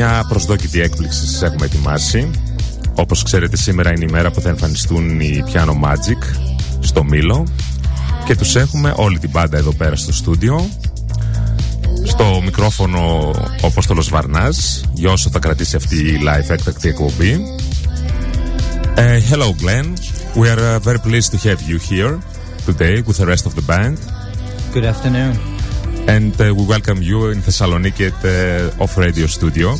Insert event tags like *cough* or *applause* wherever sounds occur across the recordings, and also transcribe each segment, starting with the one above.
Ε, μια προσδόκητη έκπληξη σας έχουμε ετοιμάσει. Όπως ξέρετε σήμερα είναι η μέρα που θα εμφανιστούν οι Piano Magic στο Μήλο και τους έχουμε όλη την πάντα εδώ πέρα στο στούντιο. Στο μικρόφωνο ο Απόστολος Βαρνάς για όσο θα κρατήσει αυτή η live έκτακτη εκπομπή. Uh, hello Glenn, we are uh, very pleased to have you here today with the rest of the band. Good afternoon. And uh, we welcome you in Thessaloniki at uh, Off Radio Studio.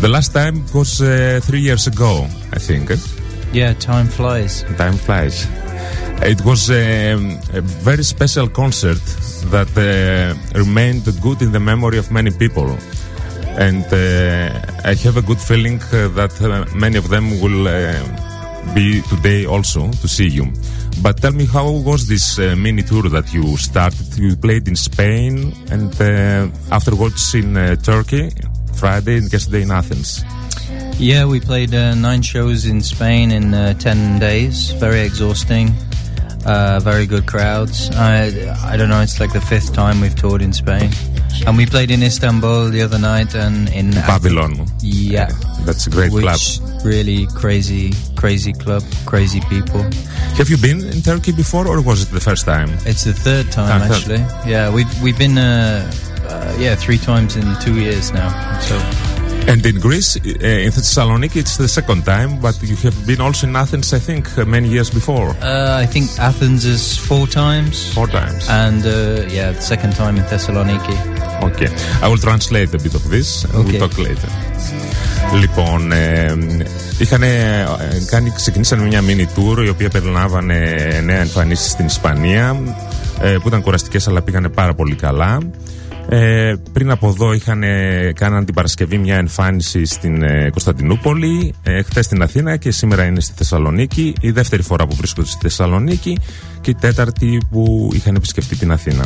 The last time was uh, three years ago, I think. Yeah, time flies. Time flies. It was um, a very special concert that uh, remained good in the memory of many people. And uh, I have a good feeling uh, that uh, many of them will uh, be today also to see you. But tell me, how was this uh, mini tour that you started? You played in Spain and uh, afterwards in uh, Turkey, Friday and yesterday in Athens. Yeah, we played uh, nine shows in Spain in uh, 10 days. Very exhausting. Uh, very good crowds. I, I don't know, it's like the fifth time we've toured in Spain. And we played in Istanbul the other night and in Babylon. Yeah. That's a great which club. really crazy, crazy club, crazy people. Have you been in Turkey before or was it the first time? It's the third time Ah, third. actually. Yeah, we've we've been uh, uh, yeah three times in two years now. So And in Greece, uh, in Thessaloniki, it's the second time, but you have been also in Athens, I think, uh, many years before. uh, I think Athens is four times, Four times. and uh, yeah, the second time in Thessaloniki. Okay. I will translate a bit of this and we'll Okay. talk later. Λοιπόν, ε, είχαν κάνει, ξεκινήσαν μια mini tour η οποία περιλάμβανε νέα εμφανίσεις στην Ισπανία ε, που ήταν κουραστικές αλλά πήγανε πάρα πολύ καλά. Ε, πριν από εδώ είχαν κάναν την Παρασκευή μια εμφάνιση στην ε, Κωνσταντινούπολη, ε, χθες στην Αθήνα και σήμερα είναι στη Θεσσαλονίκη. Η δεύτερη φορά που βρίσκονται στη Θεσσαλονίκη και η τέταρτη που είχαν επισκεφτεί την Αθήνα.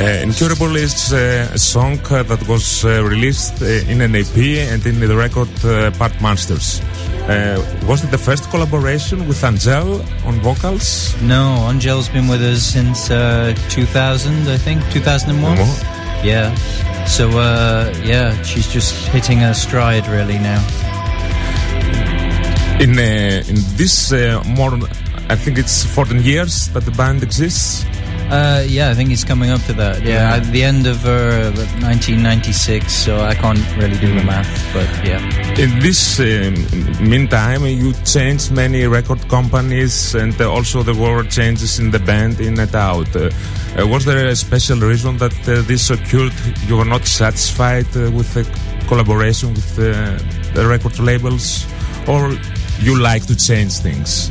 Incurable is uh, a song uh, that was uh, released in an EP and in the record uh, Part Monsters. Uh, was it the first collaboration with Angel on vocals? No, Angel's been with us since uh, 2000, I think, 2001. More? Yeah. So uh, yeah, she's just hitting her stride really now. In uh, in this uh, more, I think it's 14 years that the band exists. Uh, yeah, I think he's coming up to that. Yeah, Yeah. at the end of uh, 1996, so I can't really do the math, but yeah. In this um, meantime, you changed many record companies, and uh, also there were changes in the band in and out. Uh, uh, was there a special reason that uh, this occurred? You were not satisfied uh, with the collaboration with uh, the record labels, or you like to change things?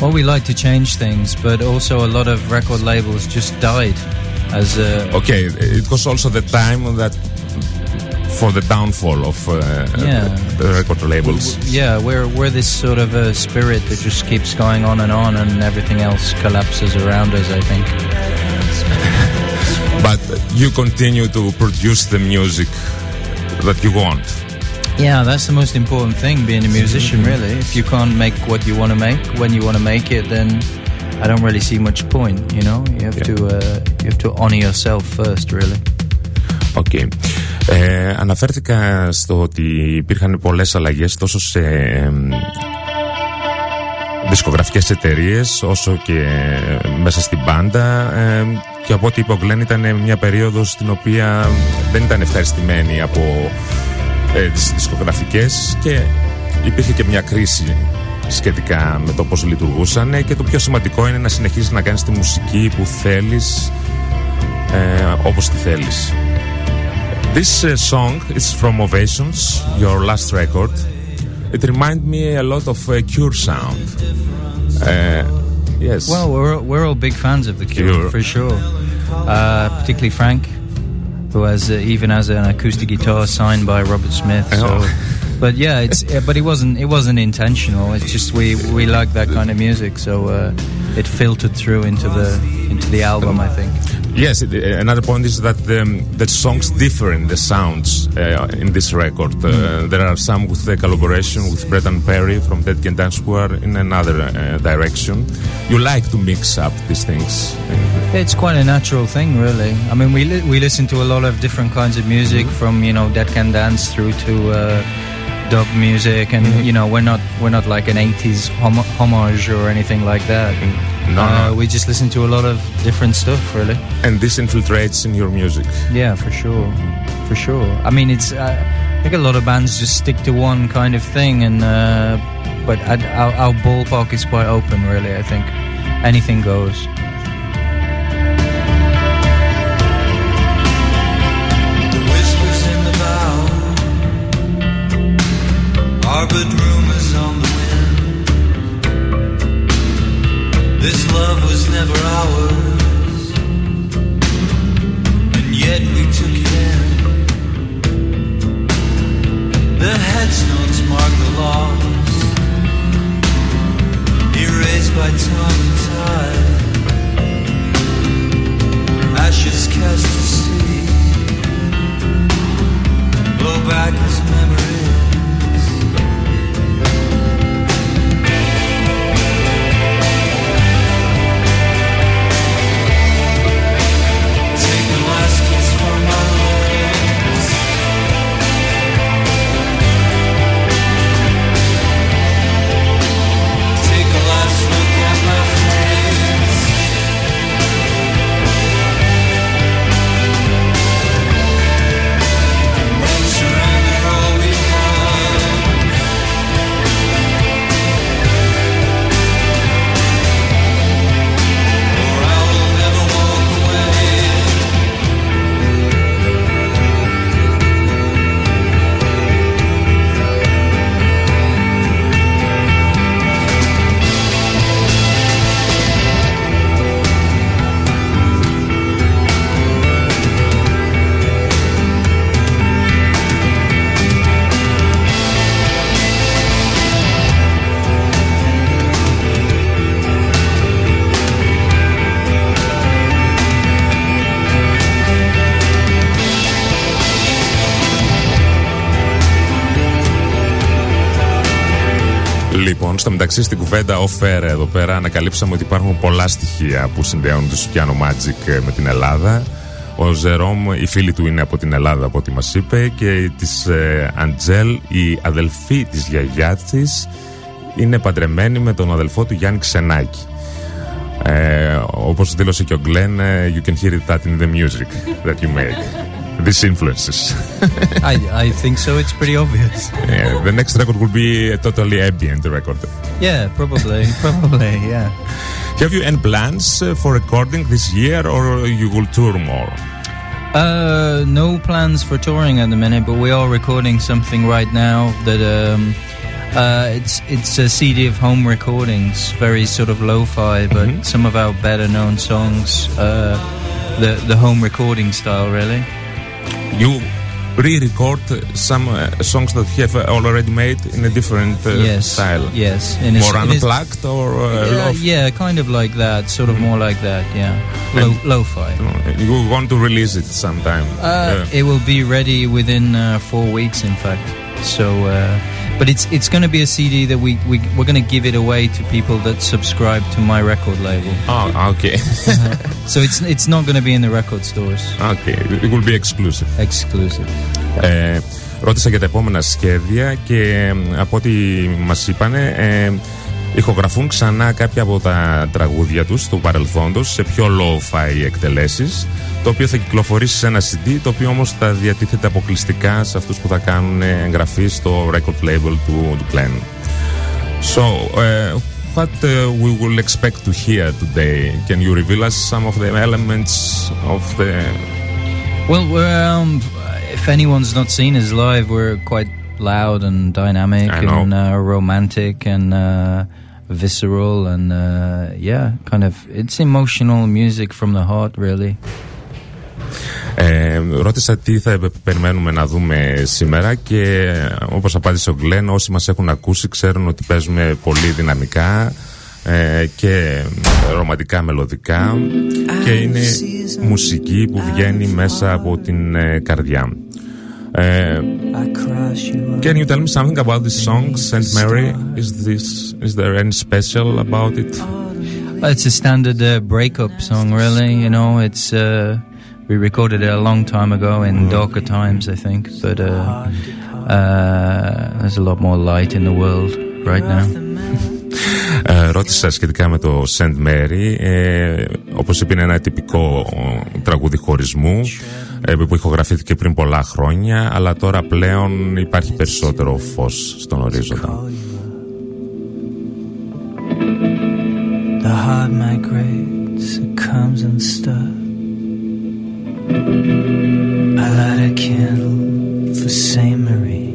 Well, we like to change things, but also a lot of record labels just died as a. Okay, it was also the time that for the downfall of uh, Yeah. the record labels. Yeah, we're we're this sort of a spirit that just keeps going on and on, and everything else collapses around us. I think. *laughs* But you continue to produce the music that you want. Yeah, that's the most important thing, being a musician. Really, if you can't make what you want to make when you want to make it, then I don't really see much point. You know, you have Yeah. to uh, you have to honor yourself first. Really. Οκ. Ε, αναφέρθηκα στο ότι υπήρχαν πολλές αλλαγές τόσο σε εμ, δισκογραφικές εταιρείες όσο και μέσα στην μπάντα ε, και από ό,τι είπε ο Γκλέν ήταν μια περίοδος στην οποία δεν ήταν ευχαριστημένοι από ε, τις δισκογραφικές και υπήρχε και μια κρίση σχετικά με το πώς λειτουργούσαν και το πιο σημαντικό είναι να συνεχίσεις να κάνεις τη μουσική που θέλεις ε, όπως τη θέλεις. This uh, song is from Ovations, your last record. it reminds me a lot of uh, Cure sound. Uh, yes. Well, we're we're all big fans of the Cure, Cure. for sure. Uh, particularly Frank, who has uh, even has an acoustic guitar signed by Robert Smith. So, Oh. *laughs* but yeah, it's but it wasn't it wasn't intentional. It's just we we like that kind of music, so uh, it filtered through into the into the album. I think. Yes, it, uh, another point is that um, the songs differ in the sounds uh, in this record. Uh, there are some with the collaboration with Brendan Perry from Dead Can Dance who are in another uh, direction. You like to mix up these things. It's quite a natural thing, really. I mean, we li- we listen to a lot of different kinds of music, from you know Dead Can Dance through to uh, dub music, and you know we're not we're not like an '80s hom- homage or anything like that. No, Uh, no. we just listen to a lot of different stuff, really. And this infiltrates in your music. Yeah, for sure, for sure. I mean, it's uh, I think a lot of bands just stick to one kind of thing, and uh, but i our, our ballpark is quite open, really. I think anything goes. The whispers in the bow are but This love was never ours, and yet we took it in. The headstones mark the loss, erased by time and tide. Ashes cast to sea blow back as memories. Στο μεταξύ στην κουβέντα off air εδώ πέρα ανακαλύψαμε ότι υπάρχουν πολλά στοιχεία που συνδέουν τους Piano Magic ε, με την Ελλάδα. Ο Ζερόμ, η φίλη του είναι από την Ελλάδα από ό,τι μας είπε και της ε, Αντζέλ, η αδελφή της γιαγιάς της, είναι παντρεμένη με τον αδελφό του Γιάννη Ξενάκη. Ε, όπως δήλωσε και ο Γκλέν, ε, you can hear it that in the music that you make. These influences. *laughs* I I think so. It's pretty obvious. Yeah, the next record will be a totally ambient record. Yeah, probably, *laughs* probably, yeah. Have you any plans uh, for recording this year or you will tour more? Uh, no plans for touring at the minute, but we are recording something right now that um, uh, it's it's a CD of home recordings, very sort of lo-fi, but some of our better known songs, uh, the the home recording style, really. You re-record some uh, songs that you have uh, already made in a different uh, yes, style. yes, in a- More unplugged or uh, lo- yeah, kind of like that, sort of more like that, yeah. Lo- lo-fi. You want to release it sometime. Uh, Yeah. It will be ready within uh, four weeks, in fact. So, uh, but it's it's going to be a CD that we we we're going to give it away to people that subscribe to my record label. Oh, okay. *laughs* So it's it's not going to be in the record stores. okay. It will be exclusive. Exclusive. Ε, ρώτησα για τα επόμενα σχέδια και ε, από ό,τι μας είπανε ε, ηχογραφούν ξανά κάποια από τα τραγούδια τους του παρελθόντος σε πιο low-fi εκτελέσεις το οποίο θα κυκλοφορήσει σε ένα CD το οποίο όμως θα διατίθεται αποκλειστικά σε αυτούς που θα κάνουν εγγραφή στο record label του, του So, ε, what ε, we will expect to hear today? Can you reveal us some of the elements of the... Well, um, if anyone's not seen us live, we're quite loud and dynamic and uh, romantic and uh, visceral and uh, yeah, kind of it's emotional music from the heart, really. Ε, ρώτησα τι θα περιμένουμε να δούμε σήμερα και ε, όπως απάντησε ο Γκλέν όσοι μας έχουν ακούσει ξέρουν ότι παίζουμε πολύ δυναμικά ε, και ρομαντικά μελωδικά και είναι μουσική που βγαίνει μέσα από την ε, καρδιά. Uh, can you tell me something about this song, Saint Marie? Is this is there any special about it? It's a standard uh, breakup song, really. You know, it's uh, we recorded it a long time ago in mm. darker times, I think. But uh, uh, there's a lot more light in the world right now. *laughs* Ρώτησα σχετικά με το Saint Marie ε, όπως είπε είναι ένα τυπικό τραγούδι χωρισμού που ηχογραφήθηκε πριν πολλά χρόνια, αλλά τώρα πλέον υπάρχει περισσότερο φως στον ορίζοντα. The heart migrates, it comes unstuck. I light a candle for Saint Marie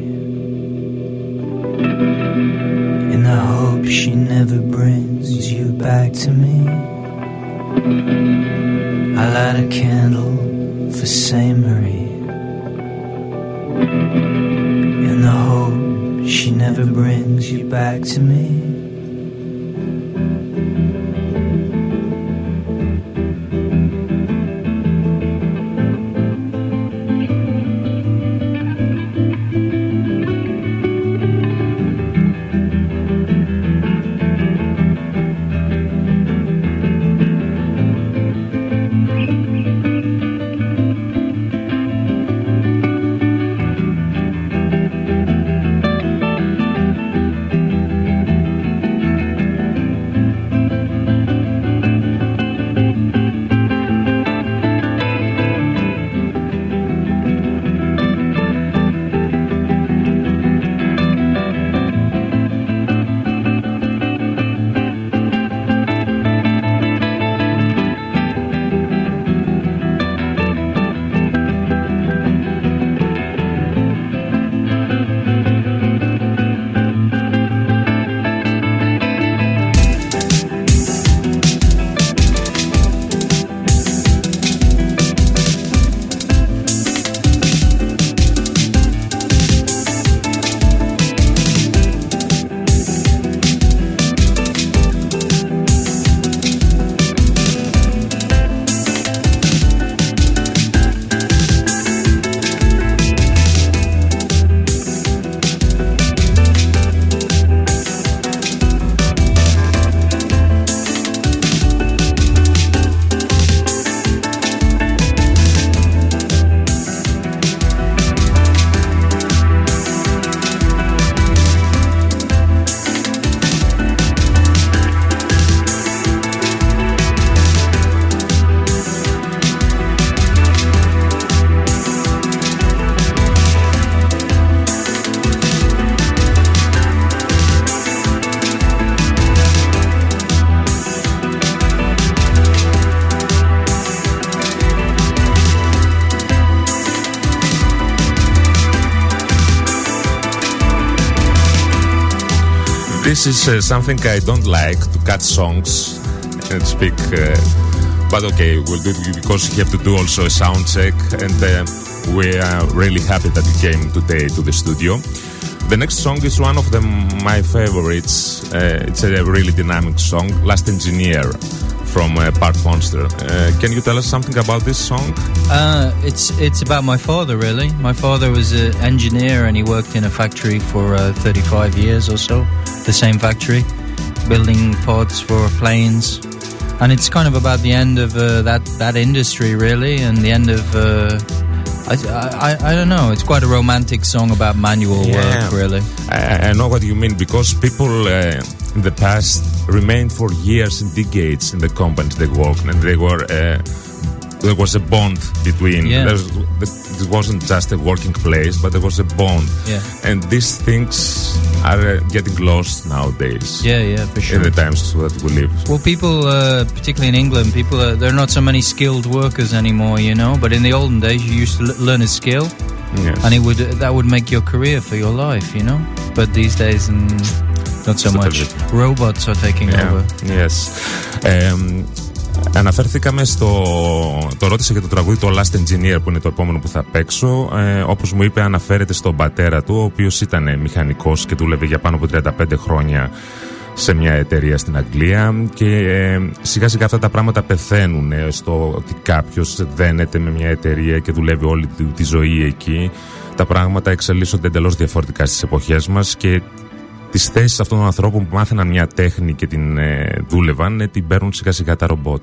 in the hope she never brings you back to me. I light a candle for Saint Marie in the hope she never brings you back to me. This is uh, something I don't like to cut songs and speak. Uh, but okay, we'll do because you have to do also a sound check, and uh, we are really happy that you came today to the studio. The next song is one of the, my favorites. Uh, it's a really dynamic song, Last Engineer from uh, Part Monster. Uh, can you tell us something about this song? Uh, it's it's about my father really. My father was an engineer and he worked in a factory for uh, 35 years or so, the same factory, building pods for planes. And it's kind of about the end of uh, that that industry really, and the end of. Uh, I, I, I don't know. It's quite a romantic song about manual Yeah. work, really. I, I know what you mean because people uh, in the past remained for years and decades in the companies they worked, and they were uh, there was a bond between. Yeah. It wasn't just a working place, but there was a bond. Yeah. And these things are uh, getting lost nowadays. Yeah, yeah, for sure. In the times that we live. Well, people, uh, particularly in England, people are, there are not so many skilled workers anymore, you know. But in the olden days, you used to l- learn a skill, Yes. and it would that would make your career for your life, you know. But these days, mm, not so It's not much. everything. Robots are taking Yeah, over. Yes. Ε, αναφερθήκαμε στο. Το ρώτησε για το τραγούδι το Last Engineer που είναι το επόμενο που θα παίξω. Ε, Όπως μου είπε, αναφέρεται στον πατέρα του, ο οποίος ήταν μηχανικός και δούλευε για πάνω από 35 χρόνια σε μια εταιρεία στην Αγγλία και ε, σιγά σιγά αυτά τα πράγματα πεθαίνουν ε, στο ότι κάποιος δένεται με μια εταιρεία και δουλεύει όλη τη, τη ζωή εκεί τα πράγματα εξελίσσονται εντελώς διαφορετικά στις εποχές μας και τις θέσεις αυτών των ανθρώπων που μάθαιναν μια τέχνη και την ε, δούλευαν ε, την παίρνουν σιγά σιγά τα ρομπότ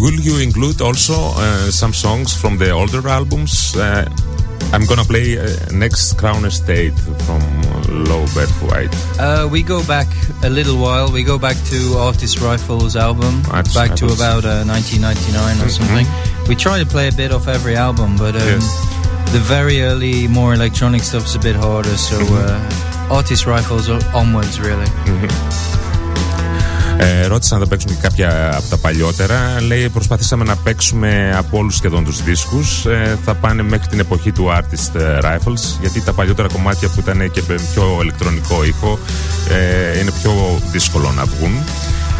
will you include also uh, some songs from the older albums? Uh, I'm gonna play uh, next Crown Estate from uh, Low Birth Weight. Uh, we go back a little while. We go back to Artist Rifles album, Artist back to Rifles. about uh, 1999 or something. We try to play a bit off every album, but um, Yes. the very early, more electronic stuff's a bit harder. So uh, Artist Rifles o- onwards, really. Ε, ρώτησα να δεν παίξουν και κάποια από τα παλιότερα. Λέει προσπαθήσαμε να παίξουμε από όλους σχεδόν τους δίσκους. Ε, θα πάνε μέχρι την εποχή του Artist ε, Rifles γιατί τα παλιότερα κομμάτια που ήταν και με πιο ηλεκτρονικό ήχο ε, είναι πιο δύσκολο να βγουν.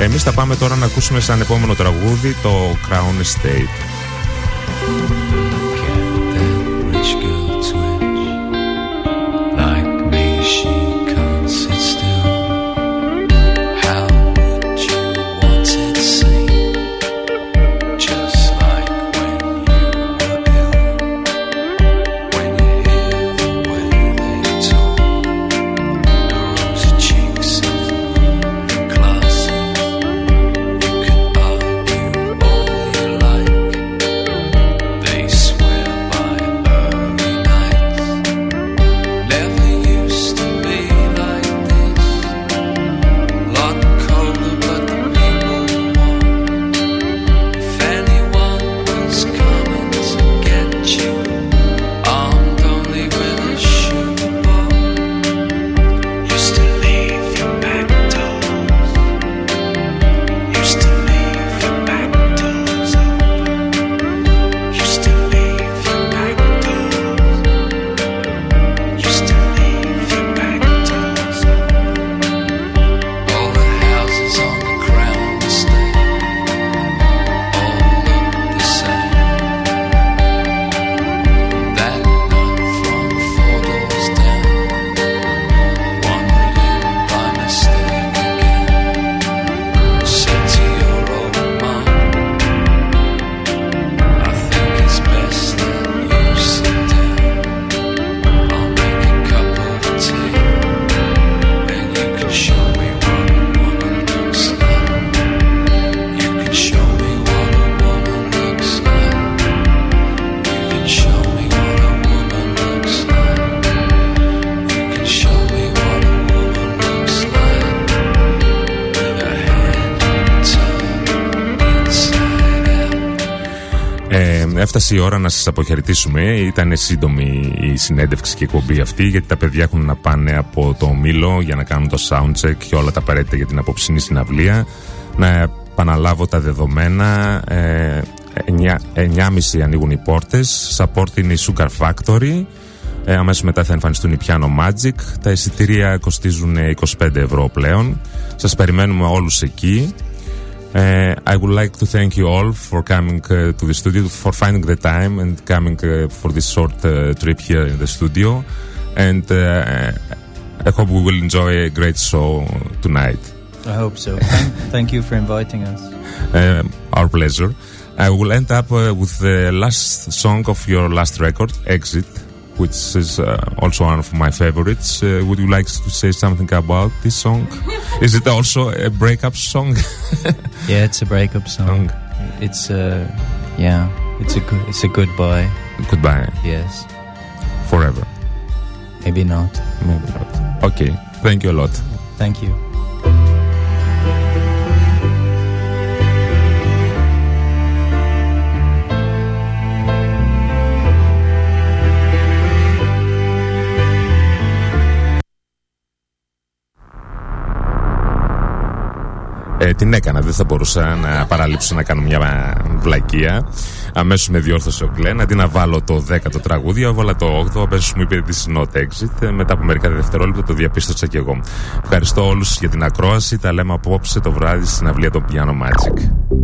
Εμείς θα πάμε τώρα να ακούσουμε σαν επόμενο τραγούδι το Crown Estate. Έφτασε η ώρα να σας αποχαιρετήσουμε. Ήταν σύντομη η συνέντευξη και η εκπομπή αυτή γιατί τα παιδιά έχουν να πάνε από το Μήλο για να κάνουν το soundcheck και όλα τα απαραίτητα για την απόψινή συναυλία. Να επαναλάβω τα δεδομένα. Ε, 9.30 ανοίγουν οι πόρτες. Support είναι η Sugar Factory. Ε, αμέσως μετά θα εμφανιστούν οι Piano Magic. Τα εισιτήρια κοστίζουν 25 ευρώ πλέον. Σας περιμένουμε όλους εκεί. Uh, I would like to thank you all for coming uh, to the studio, for finding the time and coming uh, for this short uh, trip here in the studio. And uh, I hope we will enjoy a great show tonight. I hope so. Thank, *laughs* you for inviting us. Uh, our pleasure. I will end up uh, with the last song of your last record, Exit, which is uh, also one of my favorites. Uh, would you like to say something about this song? *laughs* is it also a breakup song? *laughs* Yeah, it's a breakup song. It's uh, yeah, it's a good, it's a goodbye. Goodbye. Yes, Forever. maybe not. Maybe not. Okay. Thank you a lot. Thank you. Την έκανα, δεν θα μπορούσα να παραλείψω να κάνω μια βλακεία. Αμέσως με διόρθωσε ο Γκλέν. Αντί να βάλω το 10ο τραγούδι, έβαλα το 8ο. Αμέσως μου είπε τη not exit. Ε, Μετά από μερικά δευτερόλεπτα το διαπίστωσα κι εγώ. Ευχαριστώ όλους για την ακρόαση. Τα λέμε απόψε το βράδυ στην αυλία των Piano Magic.